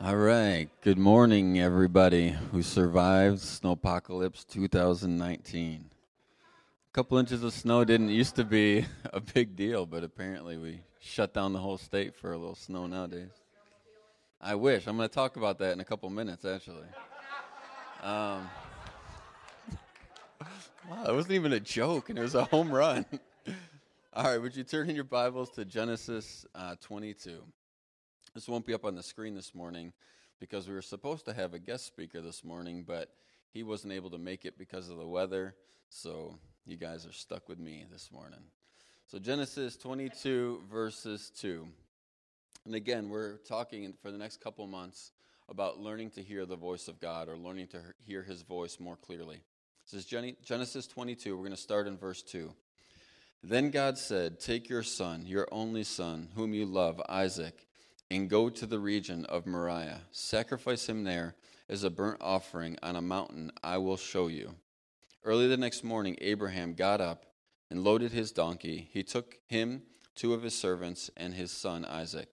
All right. Good morning, everybody who survived Snowpocalypse 2019. A couple inches of snow didn't used to be a big deal, but apparently we shut down the whole state for a little snow nowadays. I wish. I'm going to talk about that in a couple minutes, actually. Um, wow, it wasn't even a joke, and it was a home run. All right, would you turn in your Bibles to Genesis uh, 22? This won't be up on the screen this morning because we were supposed to have a guest speaker this morning, but he wasn't able to make it because of the weather. So you guys are stuck with me this morning. So Genesis 22, verses 2. And again, we're talking for the next couple months about learning to hear the voice of God or learning to hear his voice more clearly. This is Genesis 22. We're going to start in verse 2. Then God said, Take your son, your only son, whom you love, Isaac and go to the region of Moriah. Sacrifice him there as a burnt offering on a mountain I will show you. Early the next morning, Abraham got up and loaded his donkey. He took him, two of his servants, and his son Isaac.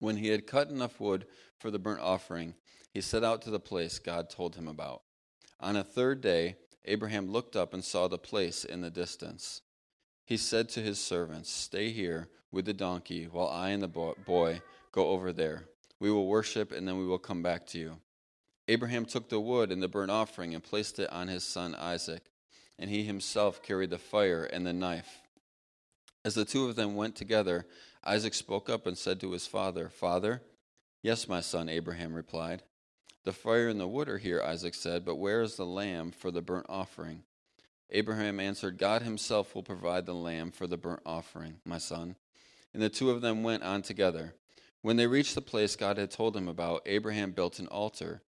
When he had cut enough wood for the burnt offering, he set out to the place God told him about. On a third day, Abraham looked up and saw the place in the distance. He said to his servants, Stay here with the donkey while I and the boy Go over there. We will worship, and then we will come back to you. Abraham took the wood and the burnt offering and placed it on his son Isaac, and he himself carried the fire and the knife. As the two of them went together, Isaac spoke up and said to his father, Father? Yes, my son, Abraham replied. The fire and the wood are here, Isaac said, but where is the lamb for the burnt offering? Abraham answered, God himself will provide the lamb for the burnt offering, my son. And the two of them went on together. When they reached the place God had told him about, Abraham built an altar,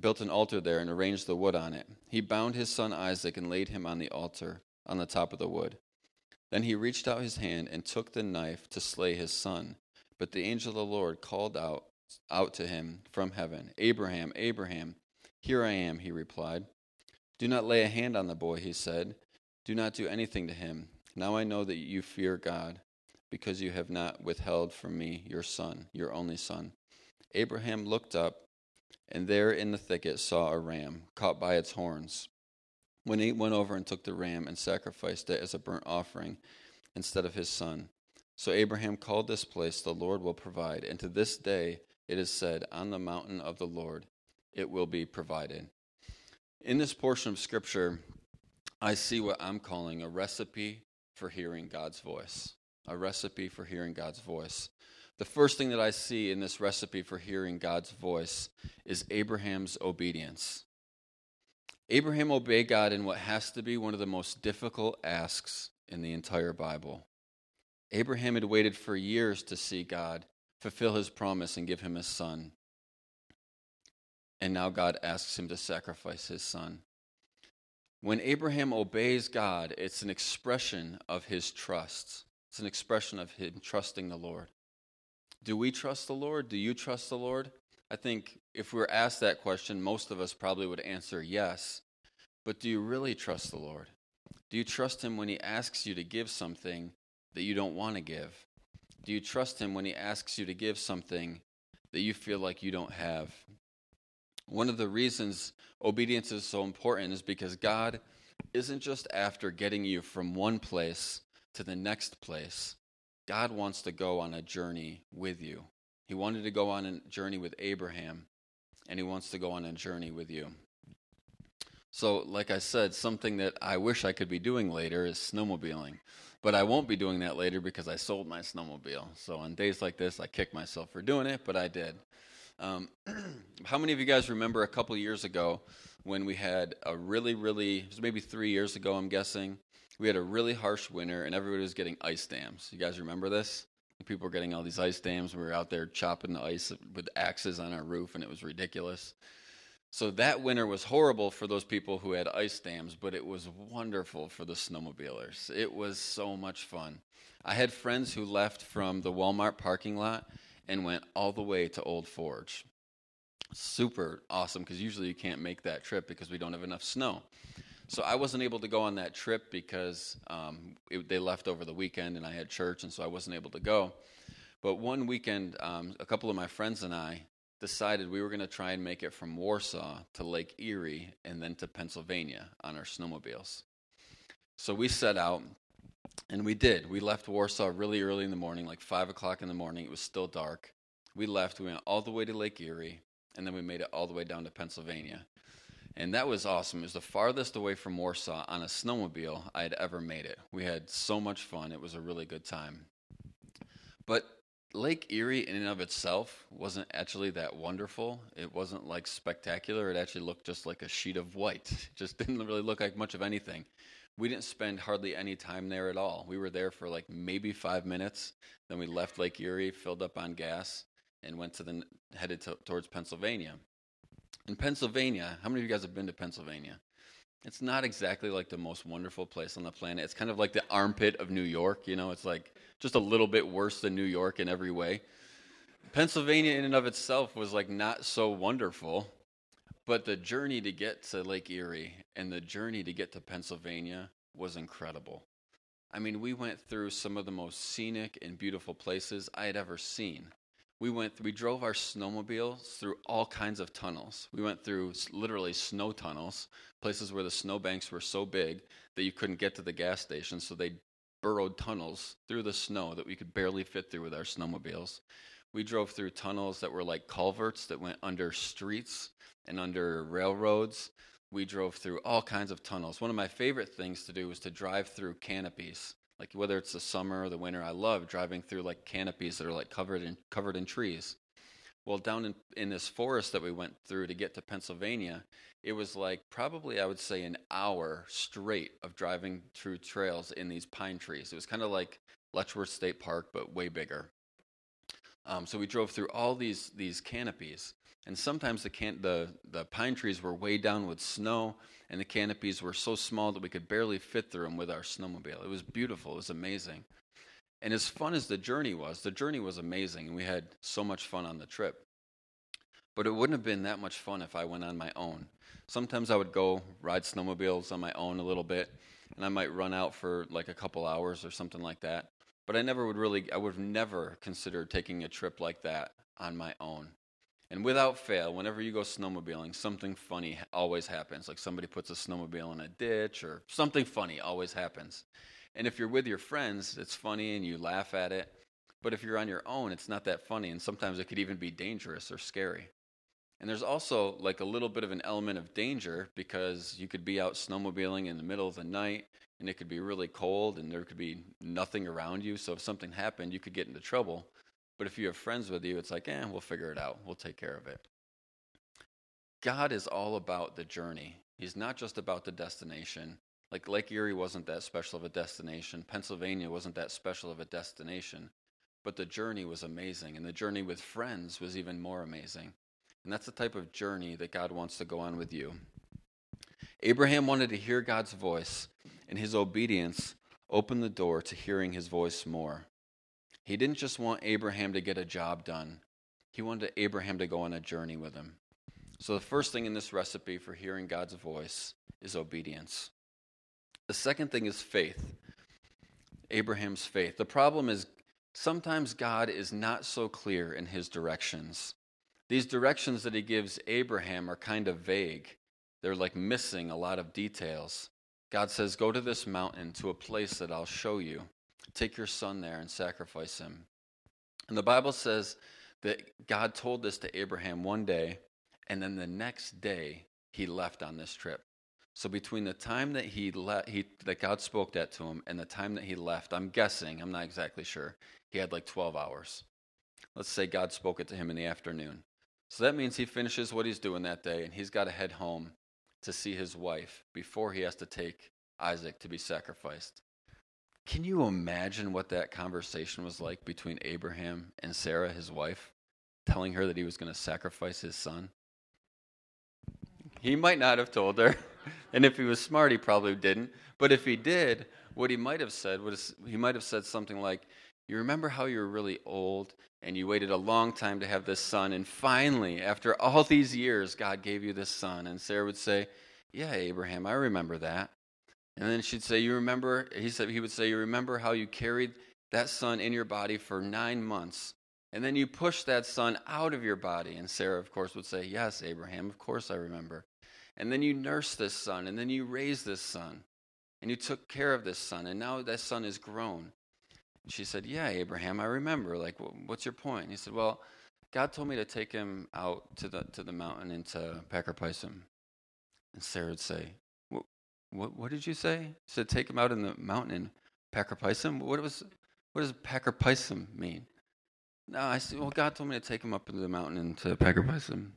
built an altar there and arranged the wood on it. He bound his son Isaac and laid him on the altar on the top of the wood. Then he reached out his hand and took the knife to slay his son. But the angel of the Lord called out out to him from heaven, "Abraham, Abraham." "Here I am," he replied. "Do not lay a hand on the boy," he said. "Do not do anything to him. Now I know that you fear God because you have not withheld from me your son, your only son. Abraham looked up, and there in the thicket saw a ram caught by its horns. When he went over and took the ram and sacrificed it as a burnt offering instead of his son. So Abraham called this place, The Lord will provide. And to this day it is said, On the mountain of the Lord it will be provided. In this portion of Scripture, I see what I'm calling a recipe for hearing God's voice a recipe for hearing God's voice. The first thing that I see in this recipe for hearing God's voice is Abraham's obedience. Abraham obeyed God in what has to be one of the most difficult asks in the entire Bible. Abraham had waited for years to see God fulfill his promise and give him a son. And now God asks him to sacrifice his son. When Abraham obeys God, it's an expression of his trust. It's an expression of him trusting the Lord. Do we trust the Lord? Do you trust the Lord? I think if we were asked that question, most of us probably would answer yes. But do you really trust the Lord? Do you trust Him when He asks you to give something that you don't want to give? Do you trust Him when He asks you to give something that you feel like you don't have? One of the reasons obedience is so important is because God isn't just after getting you from one place to the next place, God wants to go on a journey with you. He wanted to go on a journey with Abraham, and he wants to go on a journey with you. So, like I said, something that I wish I could be doing later is snowmobiling. But I won't be doing that later because I sold my snowmobile. So, on days like this, I kick myself for doing it, but I did. Um, how many of you guys remember a couple years ago when we had a really, really, it was maybe three years ago, I'm guessing, we had a really harsh winter and everybody was getting ice dams. You guys remember this? People were getting all these ice dams. We were out there chopping the ice with axes on our roof and it was ridiculous. So that winter was horrible for those people who had ice dams, but it was wonderful for the snowmobilers. It was so much fun. I had friends who left from the Walmart parking lot and went all the way to Old Forge. Super awesome because usually you can't make that trip because we don't have enough snow. So I wasn't able to go on that trip because um, it, they left over the weekend and I had church, and so I wasn't able to go. But one weekend, um, a couple of my friends and I decided we were going to try and make it from Warsaw to Lake Erie and then to Pennsylvania on our snowmobiles. So we set out, and we did. We left Warsaw really early in the morning, like 5 o'clock in the morning. It was still dark. We left, we went all the way to Lake Erie, and then we made it all the way down to Pennsylvania. And that was awesome. It was the farthest away from Warsaw on a snowmobile I had ever made it. We had so much fun. It was a really good time. But Lake Erie, in and of itself, wasn't actually that wonderful. It wasn't like spectacular. It actually looked just like a sheet of white. It just didn't really look like much of anything. We didn't spend hardly any time there at all. We were there for like maybe five minutes. Then we left Lake Erie, filled up on gas, and went to the headed to, towards Pennsylvania. In Pennsylvania, how many of you guys have been to Pennsylvania? It's not exactly like the most wonderful place on the planet. It's kind of like the armpit of New York. You know, it's like just a little bit worse than New York in every way. Pennsylvania, in and of itself, was like not so wonderful, but the journey to get to Lake Erie and the journey to get to Pennsylvania was incredible. I mean, we went through some of the most scenic and beautiful places I had ever seen we went we drove our snowmobiles through all kinds of tunnels. We went through literally snow tunnels places where the snowbanks were so big that you couldn't get to the gas station so they burrowed tunnels through the snow that we could barely fit through with our snowmobiles. We drove through tunnels that were like culverts that went under streets and under railroads. We drove through all kinds of tunnels. One of my favorite things to do was to drive through canopies like whether it's the summer or the winter, I love driving through like canopies that are like covered in covered in trees. Well, down in, in this forest that we went through to get to Pennsylvania, it was like probably I would say an hour straight of driving through trails in these pine trees. It was kind of like Letchworth State Park, but way bigger. Um, so we drove through all these these canopies, and sometimes the can the the pine trees were way down with snow, and the canopies were so small that we could barely fit through them with our snowmobile. It was beautiful. It was amazing. And as fun as the journey was, the journey was amazing, and we had so much fun on the trip. But it wouldn't have been that much fun if I went on my own. Sometimes I would go ride snowmobiles on my own a little bit, and I might run out for like a couple hours or something like that. But I never would really, I would have never considered taking a trip like that on my own. And without fail, whenever you go snowmobiling, something funny always happens. Like somebody puts a snowmobile in a ditch or something funny always happens. And if you're with your friends, it's funny and you laugh at it. But if you're on your own, it's not that funny. And sometimes it could even be dangerous or scary. And there's also like a little bit of an element of danger because you could be out snowmobiling in the middle of the night and it could be really cold and there could be nothing around you. So if something happened, you could get into trouble. But if you have friends with you, it's like, eh, we'll figure it out. We'll take care of it. God is all about the journey. He's not just about the destination. Like Lake Erie wasn't that special of a destination. Pennsylvania wasn't that special of a destination. But the journey was amazing. And the journey with friends was even more amazing. And that's the type of journey that God wants to go on with you. Abraham wanted to hear God's voice, and his obedience opened the door to hearing his voice more. He didn't just want Abraham to get a job done, he wanted Abraham to go on a journey with him. So, the first thing in this recipe for hearing God's voice is obedience. The second thing is faith. Abraham's faith. The problem is sometimes God is not so clear in his directions. These directions that he gives Abraham are kind of vague, they're like missing a lot of details. God says, Go to this mountain, to a place that I'll show you. Take your son there and sacrifice him. And the Bible says that God told this to Abraham one day, and then the next day he left on this trip. So between the time that he, le- he that God spoke that to him and the time that he left, I'm guessing, I'm not exactly sure, he had like 12 hours. Let's say God spoke it to him in the afternoon. So that means he finishes what he's doing that day and he's got to head home to see his wife before he has to take Isaac to be sacrificed. Can you imagine what that conversation was like between Abraham and Sarah, his wife, telling her that he was going to sacrifice his son? He might not have told her. And if he was smart, he probably didn't. But if he did, what he might have said was he might have said something like, You remember how you were really old and you waited a long time to have this son, and finally, after all these years, God gave you this son. And Sarah would say, Yeah, Abraham, I remember that. And then she'd say, "You remember?" He said he would say, "You remember how you carried that son in your body for nine months. And then you pushed that son out of your body. And Sarah, of course, would say, Yes, Abraham, of course I remember. And then you nurse this son, and then you raise this son, and you took care of this son, and now that son is grown. And she said, Yeah, Abraham, I remember. Like, what's your point? And he said, Well, God told me to take him out to the, to the mountain into Packer Paysim. And Sarah would say, what, what, did you say? He said, Take him out in the mountain and Packer Paysim? What, was, what does Packer Paysim mean? No, I said, Well, God told me to take him up into the mountain into Packer Paysim.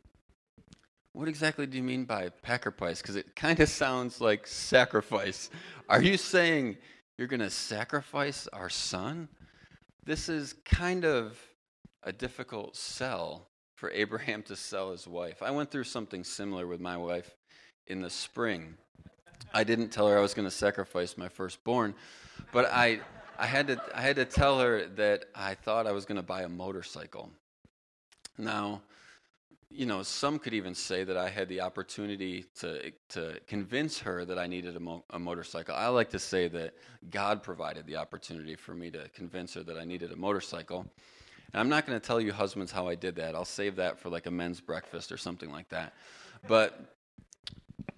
What exactly do you mean by sacrifice? Because it kind of sounds like sacrifice. Are you saying you're going to sacrifice our son? This is kind of a difficult sell for Abraham to sell his wife. I went through something similar with my wife in the spring. I didn't tell her I was going to sacrifice my firstborn, but I, I, had to, I had to tell her that I thought I was going to buy a motorcycle. Now, you know, some could even say that I had the opportunity to to convince her that I needed a, mo- a, motorcycle. I like to say that God provided the opportunity for me to convince her that I needed a motorcycle. And I'm not going to tell you husbands how I did that. I'll save that for like a men's breakfast or something like that. But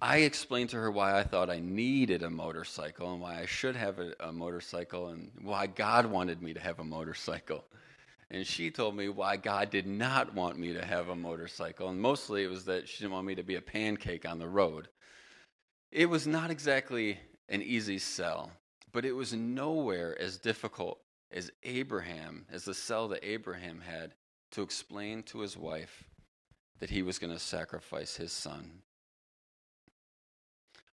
I explained to her why I thought I needed a motorcycle and why I should have a, a motorcycle and why God wanted me to have a motorcycle. And she told me why God did not want me to have a motorcycle. And mostly it was that she didn't want me to be a pancake on the road. It was not exactly an easy sell, but it was nowhere as difficult as Abraham, as the sell that Abraham had to explain to his wife that he was going to sacrifice his son.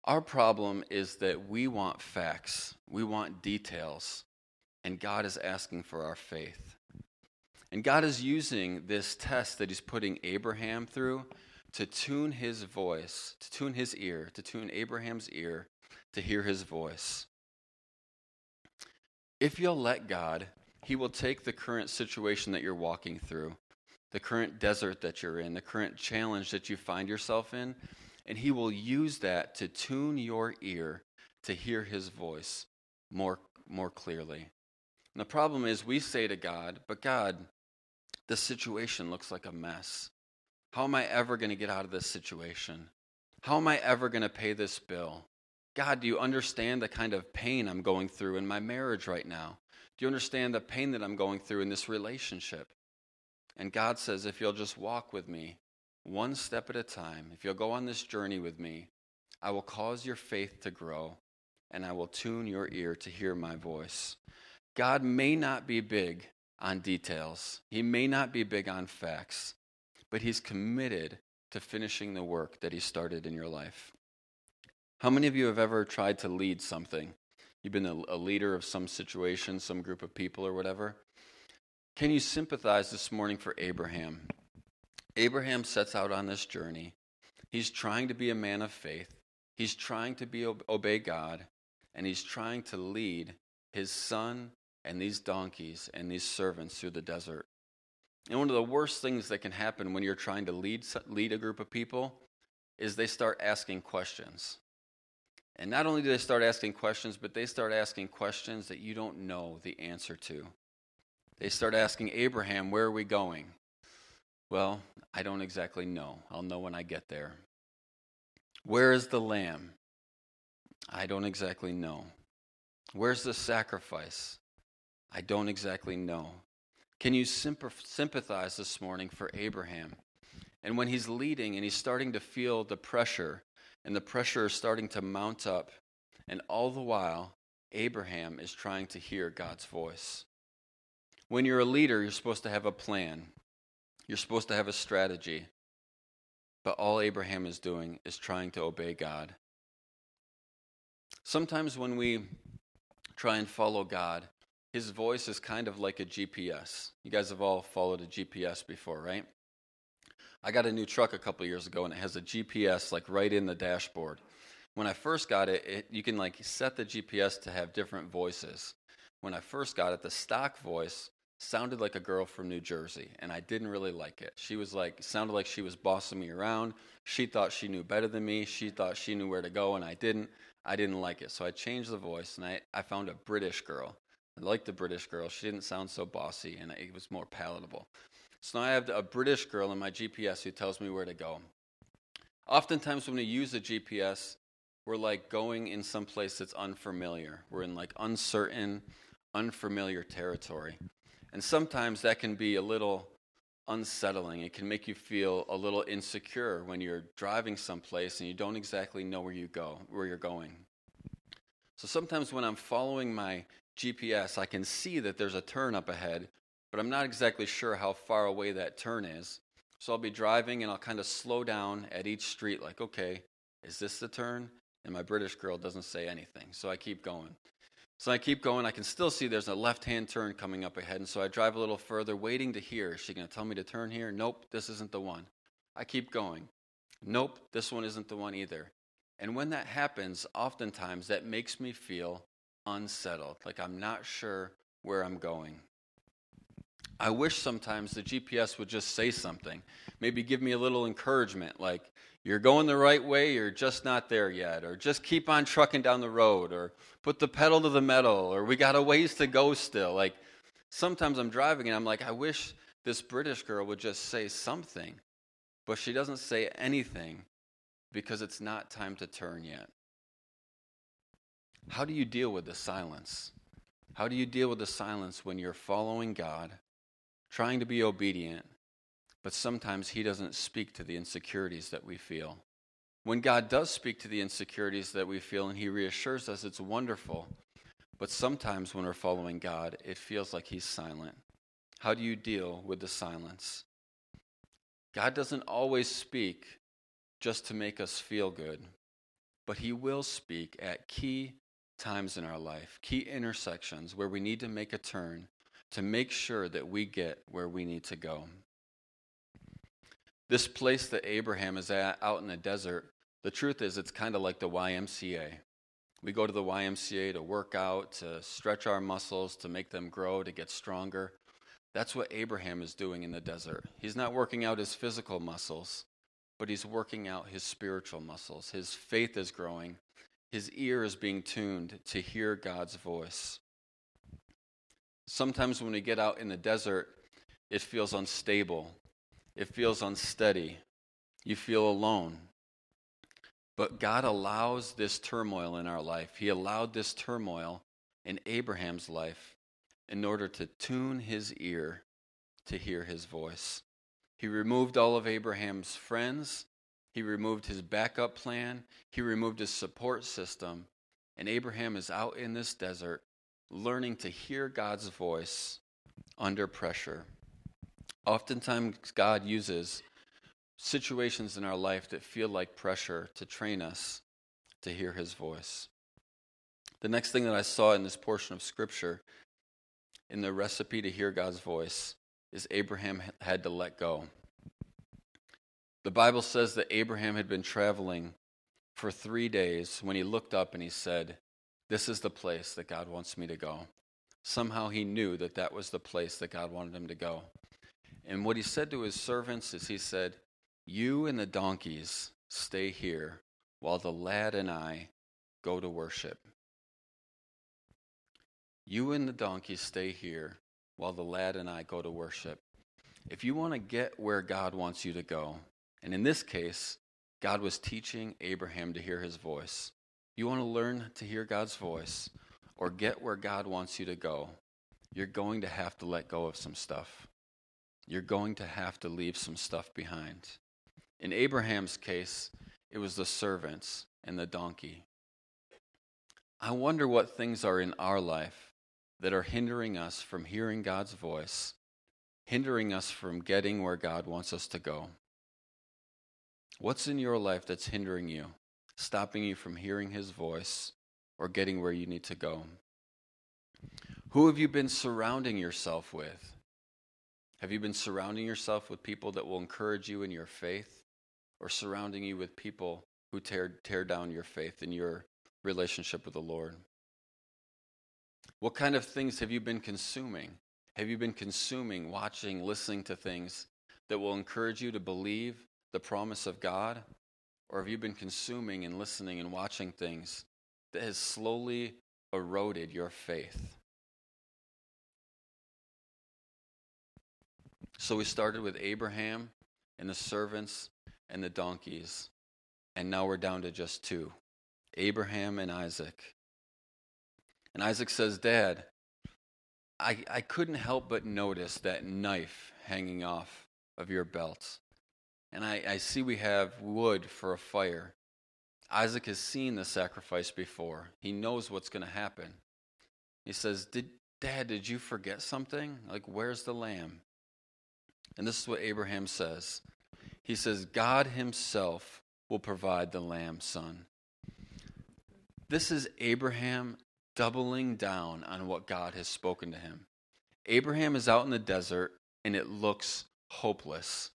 Our problem is that we want facts, we want details, and God is asking for our faith. And God is using this test that He's putting Abraham through to tune his voice, to tune his ear, to tune Abraham's ear to hear his voice. If you'll let God, He will take the current situation that you're walking through, the current desert that you're in, the current challenge that you find yourself in, and He will use that to tune your ear to hear His voice more, more clearly. And the problem is, we say to God, But God, the situation looks like a mess. How am I ever going to get out of this situation? How am I ever going to pay this bill? God, do you understand the kind of pain I'm going through in my marriage right now? Do you understand the pain that I'm going through in this relationship? And God says, if you'll just walk with me one step at a time, if you'll go on this journey with me, I will cause your faith to grow and I will tune your ear to hear my voice. God may not be big on details. He may not be big on facts, but he's committed to finishing the work that he started in your life. How many of you have ever tried to lead something? You've been a, leader of some situation, some group of people, or whatever. Can you sympathize this morning for Abraham? Abraham sets out on this journey. He's trying to be a man of faith. He's trying to be obey God, and he's trying to lead his son and these donkeys and these servants through the desert. And one of the worst things that can happen when you're trying to lead, lead a group of people is they start asking questions. And not only do they start asking questions, but they start asking questions that you don't know the answer to. They start asking Abraham, Where are we going? Well, I don't exactly know. I'll know when I get there. Where is the lamb? I don't exactly know. Where's the sacrifice? I don't exactly know. Can you sympathize this morning for Abraham? And when he's leading and he's starting to feel the pressure, and the pressure is starting to mount up, and all the while, Abraham is trying to hear God's voice. When you're a leader, you're supposed to have a plan, you're supposed to have a strategy. But all Abraham is doing is trying to obey God. Sometimes when we try and follow God, his voice is kind of like a GPS. You guys have all followed a GPS before, right? I got a new truck a couple years ago and it has a GPS like right in the dashboard. When I first got it, it, you can like set the GPS to have different voices. When I first got it, the stock voice sounded like a girl from New Jersey, and I didn't really like it. She was like, sounded like she was bossing me around. She thought she knew better than me. She thought she knew where to go, and I didn't. I didn't like it. So I changed the voice, and I, I found a British girl I like the British girl. She didn't sound so bossy, and it was more palatable. So now I have a British girl in my GPS who tells me where to go. Oftentimes, when we use a GPS, we're like going in some place that's unfamiliar. We're in like uncertain, unfamiliar territory. And sometimes that can be a little unsettling. It can make you feel a little insecure when you're driving someplace and you don't exactly know where you go, where you're going. So sometimes when I'm following my GPS, I can see that there's a turn up ahead, but I'm not exactly sure how far away that turn is. So I'll be driving and I'll kind of slow down at each street, like, okay, is this the turn? And my British girl doesn't say anything. So I keep going. So I keep going. I can still see there's a left hand turn coming up ahead. And so I drive a little further, waiting to hear. Is she going to tell me to turn here? Nope, this isn't the one. I keep going. Nope, this one isn't the one either. And when that happens, oftentimes that makes me feel unsettled, like I'm not sure where I'm going. I wish sometimes the GPS would just say something, maybe give me a little encouragement, like, you're going the right way, you're just not there yet, or just keep on trucking down the road, or put the pedal to the metal, or we got a ways to go still. Like, sometimes I'm driving and I'm like, I wish this British girl would just say something, but she doesn't say anything because it's not time to turn yet. How do you deal with the silence? How do you deal with the silence when you're following God, trying to be obedient, but sometimes He doesn't speak to the insecurities that we feel. When God does speak to the insecurities that we feel and He reassures us, it's wonderful. But sometimes when we're following God, it feels like He's silent. How do you deal with the silence? God doesn't always speak just to make us feel good, but He will speak at key times in our life, key intersections where we need to make a turn to make sure that we get where we need to go. This place that Abraham is at out in the desert, the truth is it's kind of like the YMCA. We go to the YMCA to work out, to stretch our muscles, to make them grow, to get stronger. That's what Abraham is doing in the desert. He's not working out his physical muscles, but he's working out his spiritual muscles. His faith is growing, his ear is being tuned to hear God's voice. Sometimes when we get out in the desert, it feels unstable. It feels unsteady. You feel alone. But God allows this turmoil in our life. He allowed this turmoil in Abraham's life in order to tune his ear to hear his voice. He removed all of Abraham's friends. He removed his backup plan. He removed his support system. And Abraham is out in this desert learning to hear God's voice under pressure. Oftentimes, God uses situations in our life that feel like pressure to train us to hear His voice. The next thing that I saw in this portion of Scripture, in the recipe to hear God's voice, is Abraham had to let go. The Bible says that Abraham had been traveling for three days when he looked up and he said, This is the place that God wants me to go. Somehow he knew that that was the place that God wanted him to go. And what he said to his servants is he said, You and the donkeys stay here while the lad and I go to worship. You and the donkeys stay here while the lad and I go to worship. If you want to get where God wants you to go, and in this case, God was teaching Abraham to hear his voice. You want to learn to hear God's voice or get where God wants you to go, you're going to have to let go of some stuff you're going to have to leave some stuff behind. In Abraham's case, it was the servants and the donkey. I wonder what things are in our life that are hindering us from hearing God's voice, hindering us from getting where God wants us to go. What's in your life that's hindering you, stopping you from hearing His voice or getting where you need to go? Who have you been surrounding yourself with? Have you been surrounding yourself with people that will encourage you in your faith or surrounding you with people who tear, tear down your faith in your relationship with the Lord? What kind of things have you been consuming? Have you been consuming, watching, listening to things that will encourage you to believe the promise of God? Or have you been consuming and listening and watching things that has slowly eroded your faith? So we started with Abraham and the servants and the donkeys, and now we're down to just two Abraham and Isaac. And Isaac says, Dad, I, I couldn't help but notice that knife hanging off of your belt. And I, I see we have wood for a fire. Isaac has seen the sacrifice before, he knows what's going to happen. He says, Did, Dad, did you forget something? Like, where's the lamb? And this is what Abraham says He says, God Himself will provide the lamb, son. This is Abraham doubling down on what God has spoken to him. Abraham is out in the desert and it looks hopeless.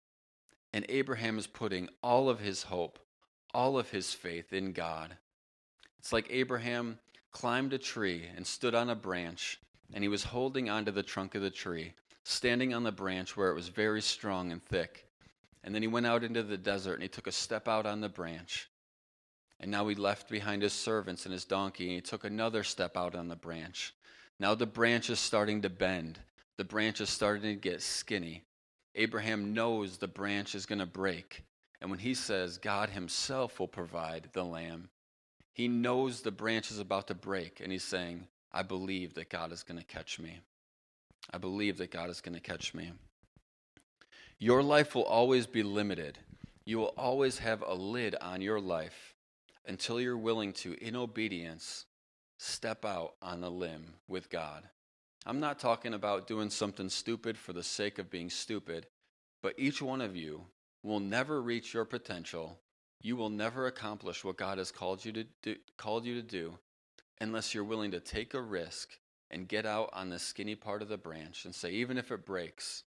And Abraham is putting all of his hope, all of his faith in God. It's like Abraham climbed a tree and stood on a branch, and he was holding onto the trunk of the tree, standing on the branch where it was very strong and thick. And then he went out into the desert and he took a step out on the branch. And now he left behind his servants and his donkey, and he took another step out on the branch. Now the branch is starting to bend. The branch is starting to get skinny. Abraham knows the branch is going to break. And when he says God himself will provide the lamb, he knows the branch is about to break. And he's saying, I believe that God is going to catch me. I believe that God is going to catch me. Your life will always be limited. You will always have a lid on your life until you're willing to, in obedience, step out on a limb with God. I'm not talking about doing something stupid for the sake of being stupid, but each one of you will never reach your potential. You will never accomplish what God has called you to do, called you to do unless you're willing to take a risk and get out on the skinny part of the branch and say, even if it breaks,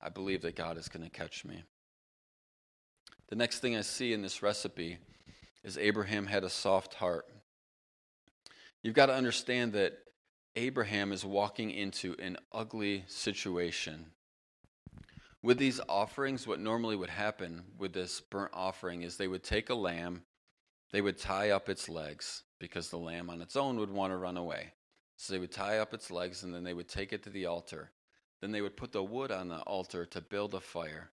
I believe that God is going to catch me. The next thing I see in this recipe is Abraham had a soft heart. You've got to understand that Abraham is walking into an ugly situation. With these offerings, what normally would happen with this burnt offering is they would take a lamb, they would tie up its legs because the lamb on its own would want to run away. So they would tie up its legs and then they would take it to the altar. Then they would put the wood on the altar to build a fire.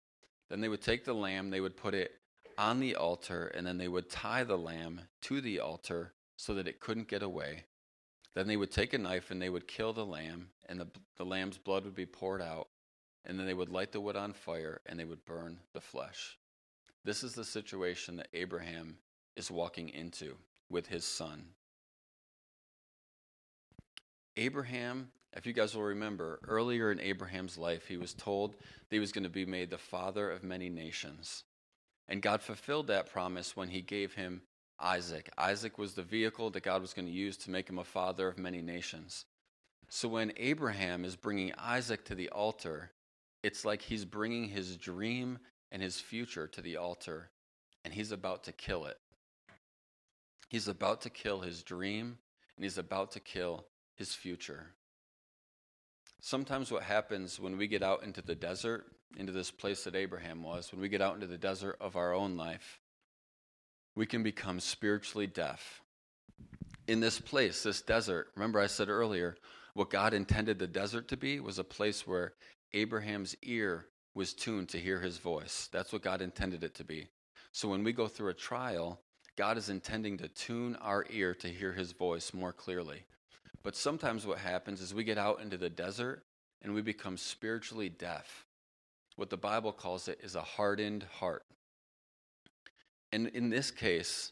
Then they would take the lamb, they would put it on the altar, and then they would tie the lamb to the altar so that it couldn't get away. Then they would take a knife and they would kill the lamb, and the, the lamb's blood would be poured out. And then they would light the wood on fire and they would burn the flesh. This is the situation that Abraham is walking into with his son. Abraham, if you guys will remember, earlier in Abraham's life, he was told that he was going to be made the father of many nations. And God fulfilled that promise when he gave him Isaac. Isaac was the vehicle that God was going to use to make him a father of many nations. So when Abraham is bringing Isaac to the altar, it's like he's bringing his dream and his future to the altar, and he's about to kill it. He's about to kill his dream, and he's about to kill his future. Sometimes what happens when we get out into the desert into this place that Abraham was, when we get out into the desert of our own life, we can become spiritually deaf. In this place, this desert, remember I said earlier, what God intended the desert to be was a place where Abraham's ear was tuned to hear his voice. That's what God intended it to be. So when we go through a trial, God is intending to tune our ear to hear his voice more clearly. But sometimes what happens is we get out into the desert and we become spiritually deaf what the Bible calls it is a hardened heart. And in this case,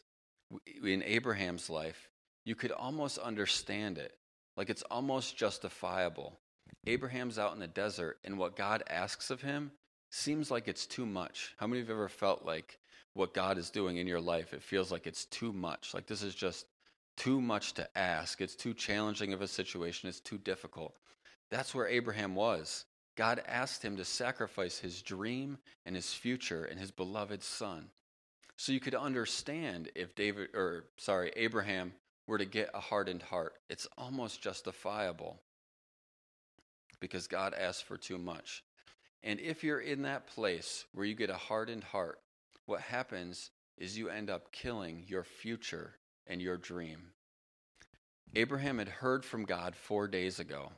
in Abraham's life, you could almost understand it. Like it's almost justifiable. Abraham's out in the desert, and what God asks of him seems like it's too much. How many of you have ever felt like what God is doing in your life, it feels like it's too much? Like this is just too much to ask. It's too challenging of a situation. It's too difficult. That's where Abraham was. God asked him to sacrifice his dream and his future and his beloved son. So you could understand if David or sorry, Abraham were to get a hardened heart. It's almost justifiable because God asked for too much. And if you're in that place where you get a hardened heart, what happens is you end up killing your future and your dream. Abraham had heard from God four days ago.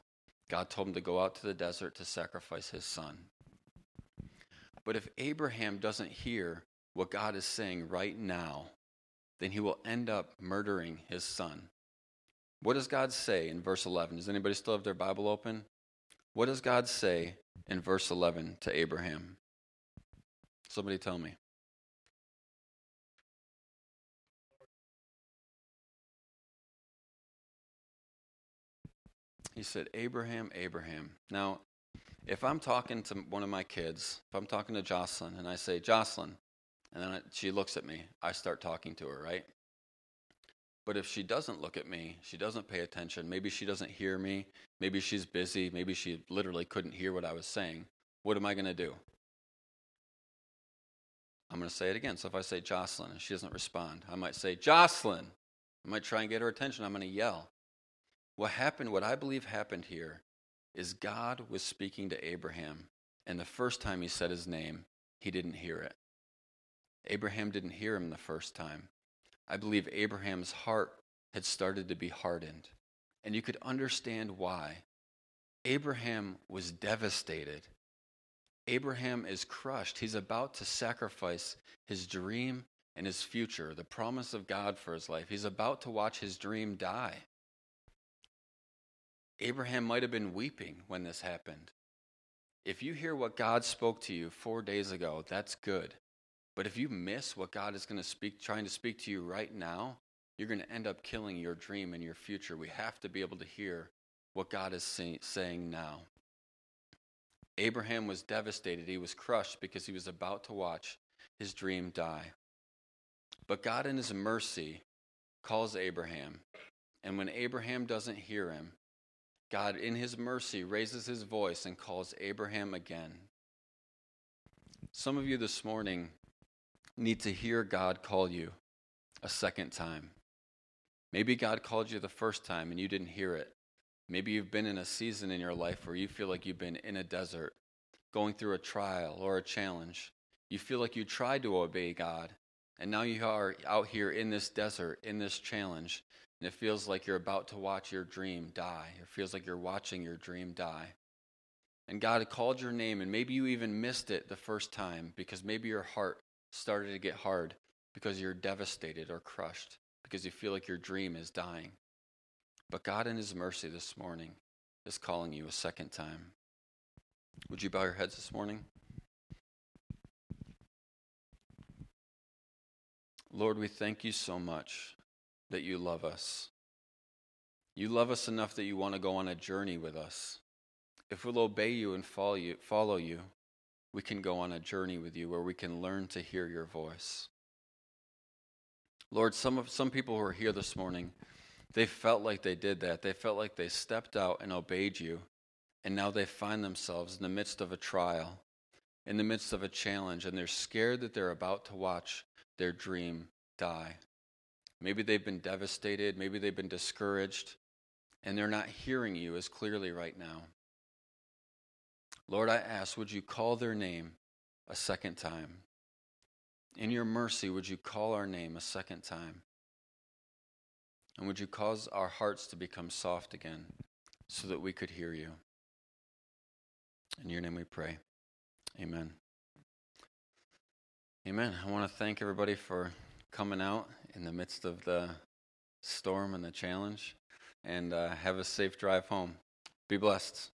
God told him to go out to the desert to sacrifice his son. But if Abraham doesn't hear what God is saying right now, then he will end up murdering his son. What does God say in verse 11? Does anybody still have their Bible open? What does God say in verse 11 to Abraham? Somebody tell me. He said, Abraham, Abraham. Now, if I'm talking to one of my kids, if I'm talking to Jocelyn and I say, Jocelyn, and then she looks at me, I start talking to her, right? But if she doesn't look at me, she doesn't pay attention, maybe she doesn't hear me, maybe she's busy, maybe she literally couldn't hear what I was saying, what am I going to do? I'm going to say it again. So if I say Jocelyn and she doesn't respond, I might say, Jocelyn. I might try and get her attention. I'm going to yell. What happened, what I believe happened here, is God was speaking to Abraham, and the first time he said his name, he didn't hear it. Abraham didn't hear him the first time. I believe Abraham's heart had started to be hardened, and you could understand why. Abraham was devastated. Abraham is crushed. He's about to sacrifice his dream and his future, the promise of God for his life. He's about to watch his dream die. Abraham might have been weeping when this happened. If you hear what God spoke to you four days ago, that's good. But if you miss what God is going to speak, trying to speak to you right now, you're going to end up killing your dream and your future. We have to be able to hear what God is say, saying now. Abraham was devastated. He was crushed because he was about to watch his dream die. But God, in his mercy, calls Abraham. And when Abraham doesn't hear him, God, in his mercy, raises his voice and calls Abraham again. Some of you this morning need to hear God call you a second time. Maybe God called you the first time and you didn't hear it. Maybe you've been in a season in your life where you feel like you've been in a desert, going through a trial or a challenge. You feel like you tried to obey God, and now you are out here in this desert, in this challenge, and it feels like you're about to watch your dream die. It feels like you're watching your dream die. And God called your name, and maybe you even missed it the first time because maybe your heart started to get hard because you're devastated or crushed because you feel like your dream is dying. But God, in His mercy this morning, is calling you a second time. Would you bow your heads this morning? Lord, we thank you so much that you love us. You love us enough that you want to go on a journey with us. If we'll obey you and follow you, follow you, we can go on a journey with you where we can learn to hear your voice. Lord, some of some people who are here this morning, they felt like they did that. They felt like they stepped out and obeyed you, and now they find themselves in the midst of a trial, in the midst of a challenge, and they're scared that they're about to watch their dream die. Maybe they've been devastated. Maybe they've been discouraged. And they're not hearing you as clearly right now. Lord, I ask, would you call their name a second time? In your mercy, would you call our name a second time? And would you cause our hearts to become soft again so that we could hear you? In your name we pray. Amen. Amen. I want to thank everybody for coming out in the midst of the storm and the challenge. And uh, have a safe drive home. Be blessed.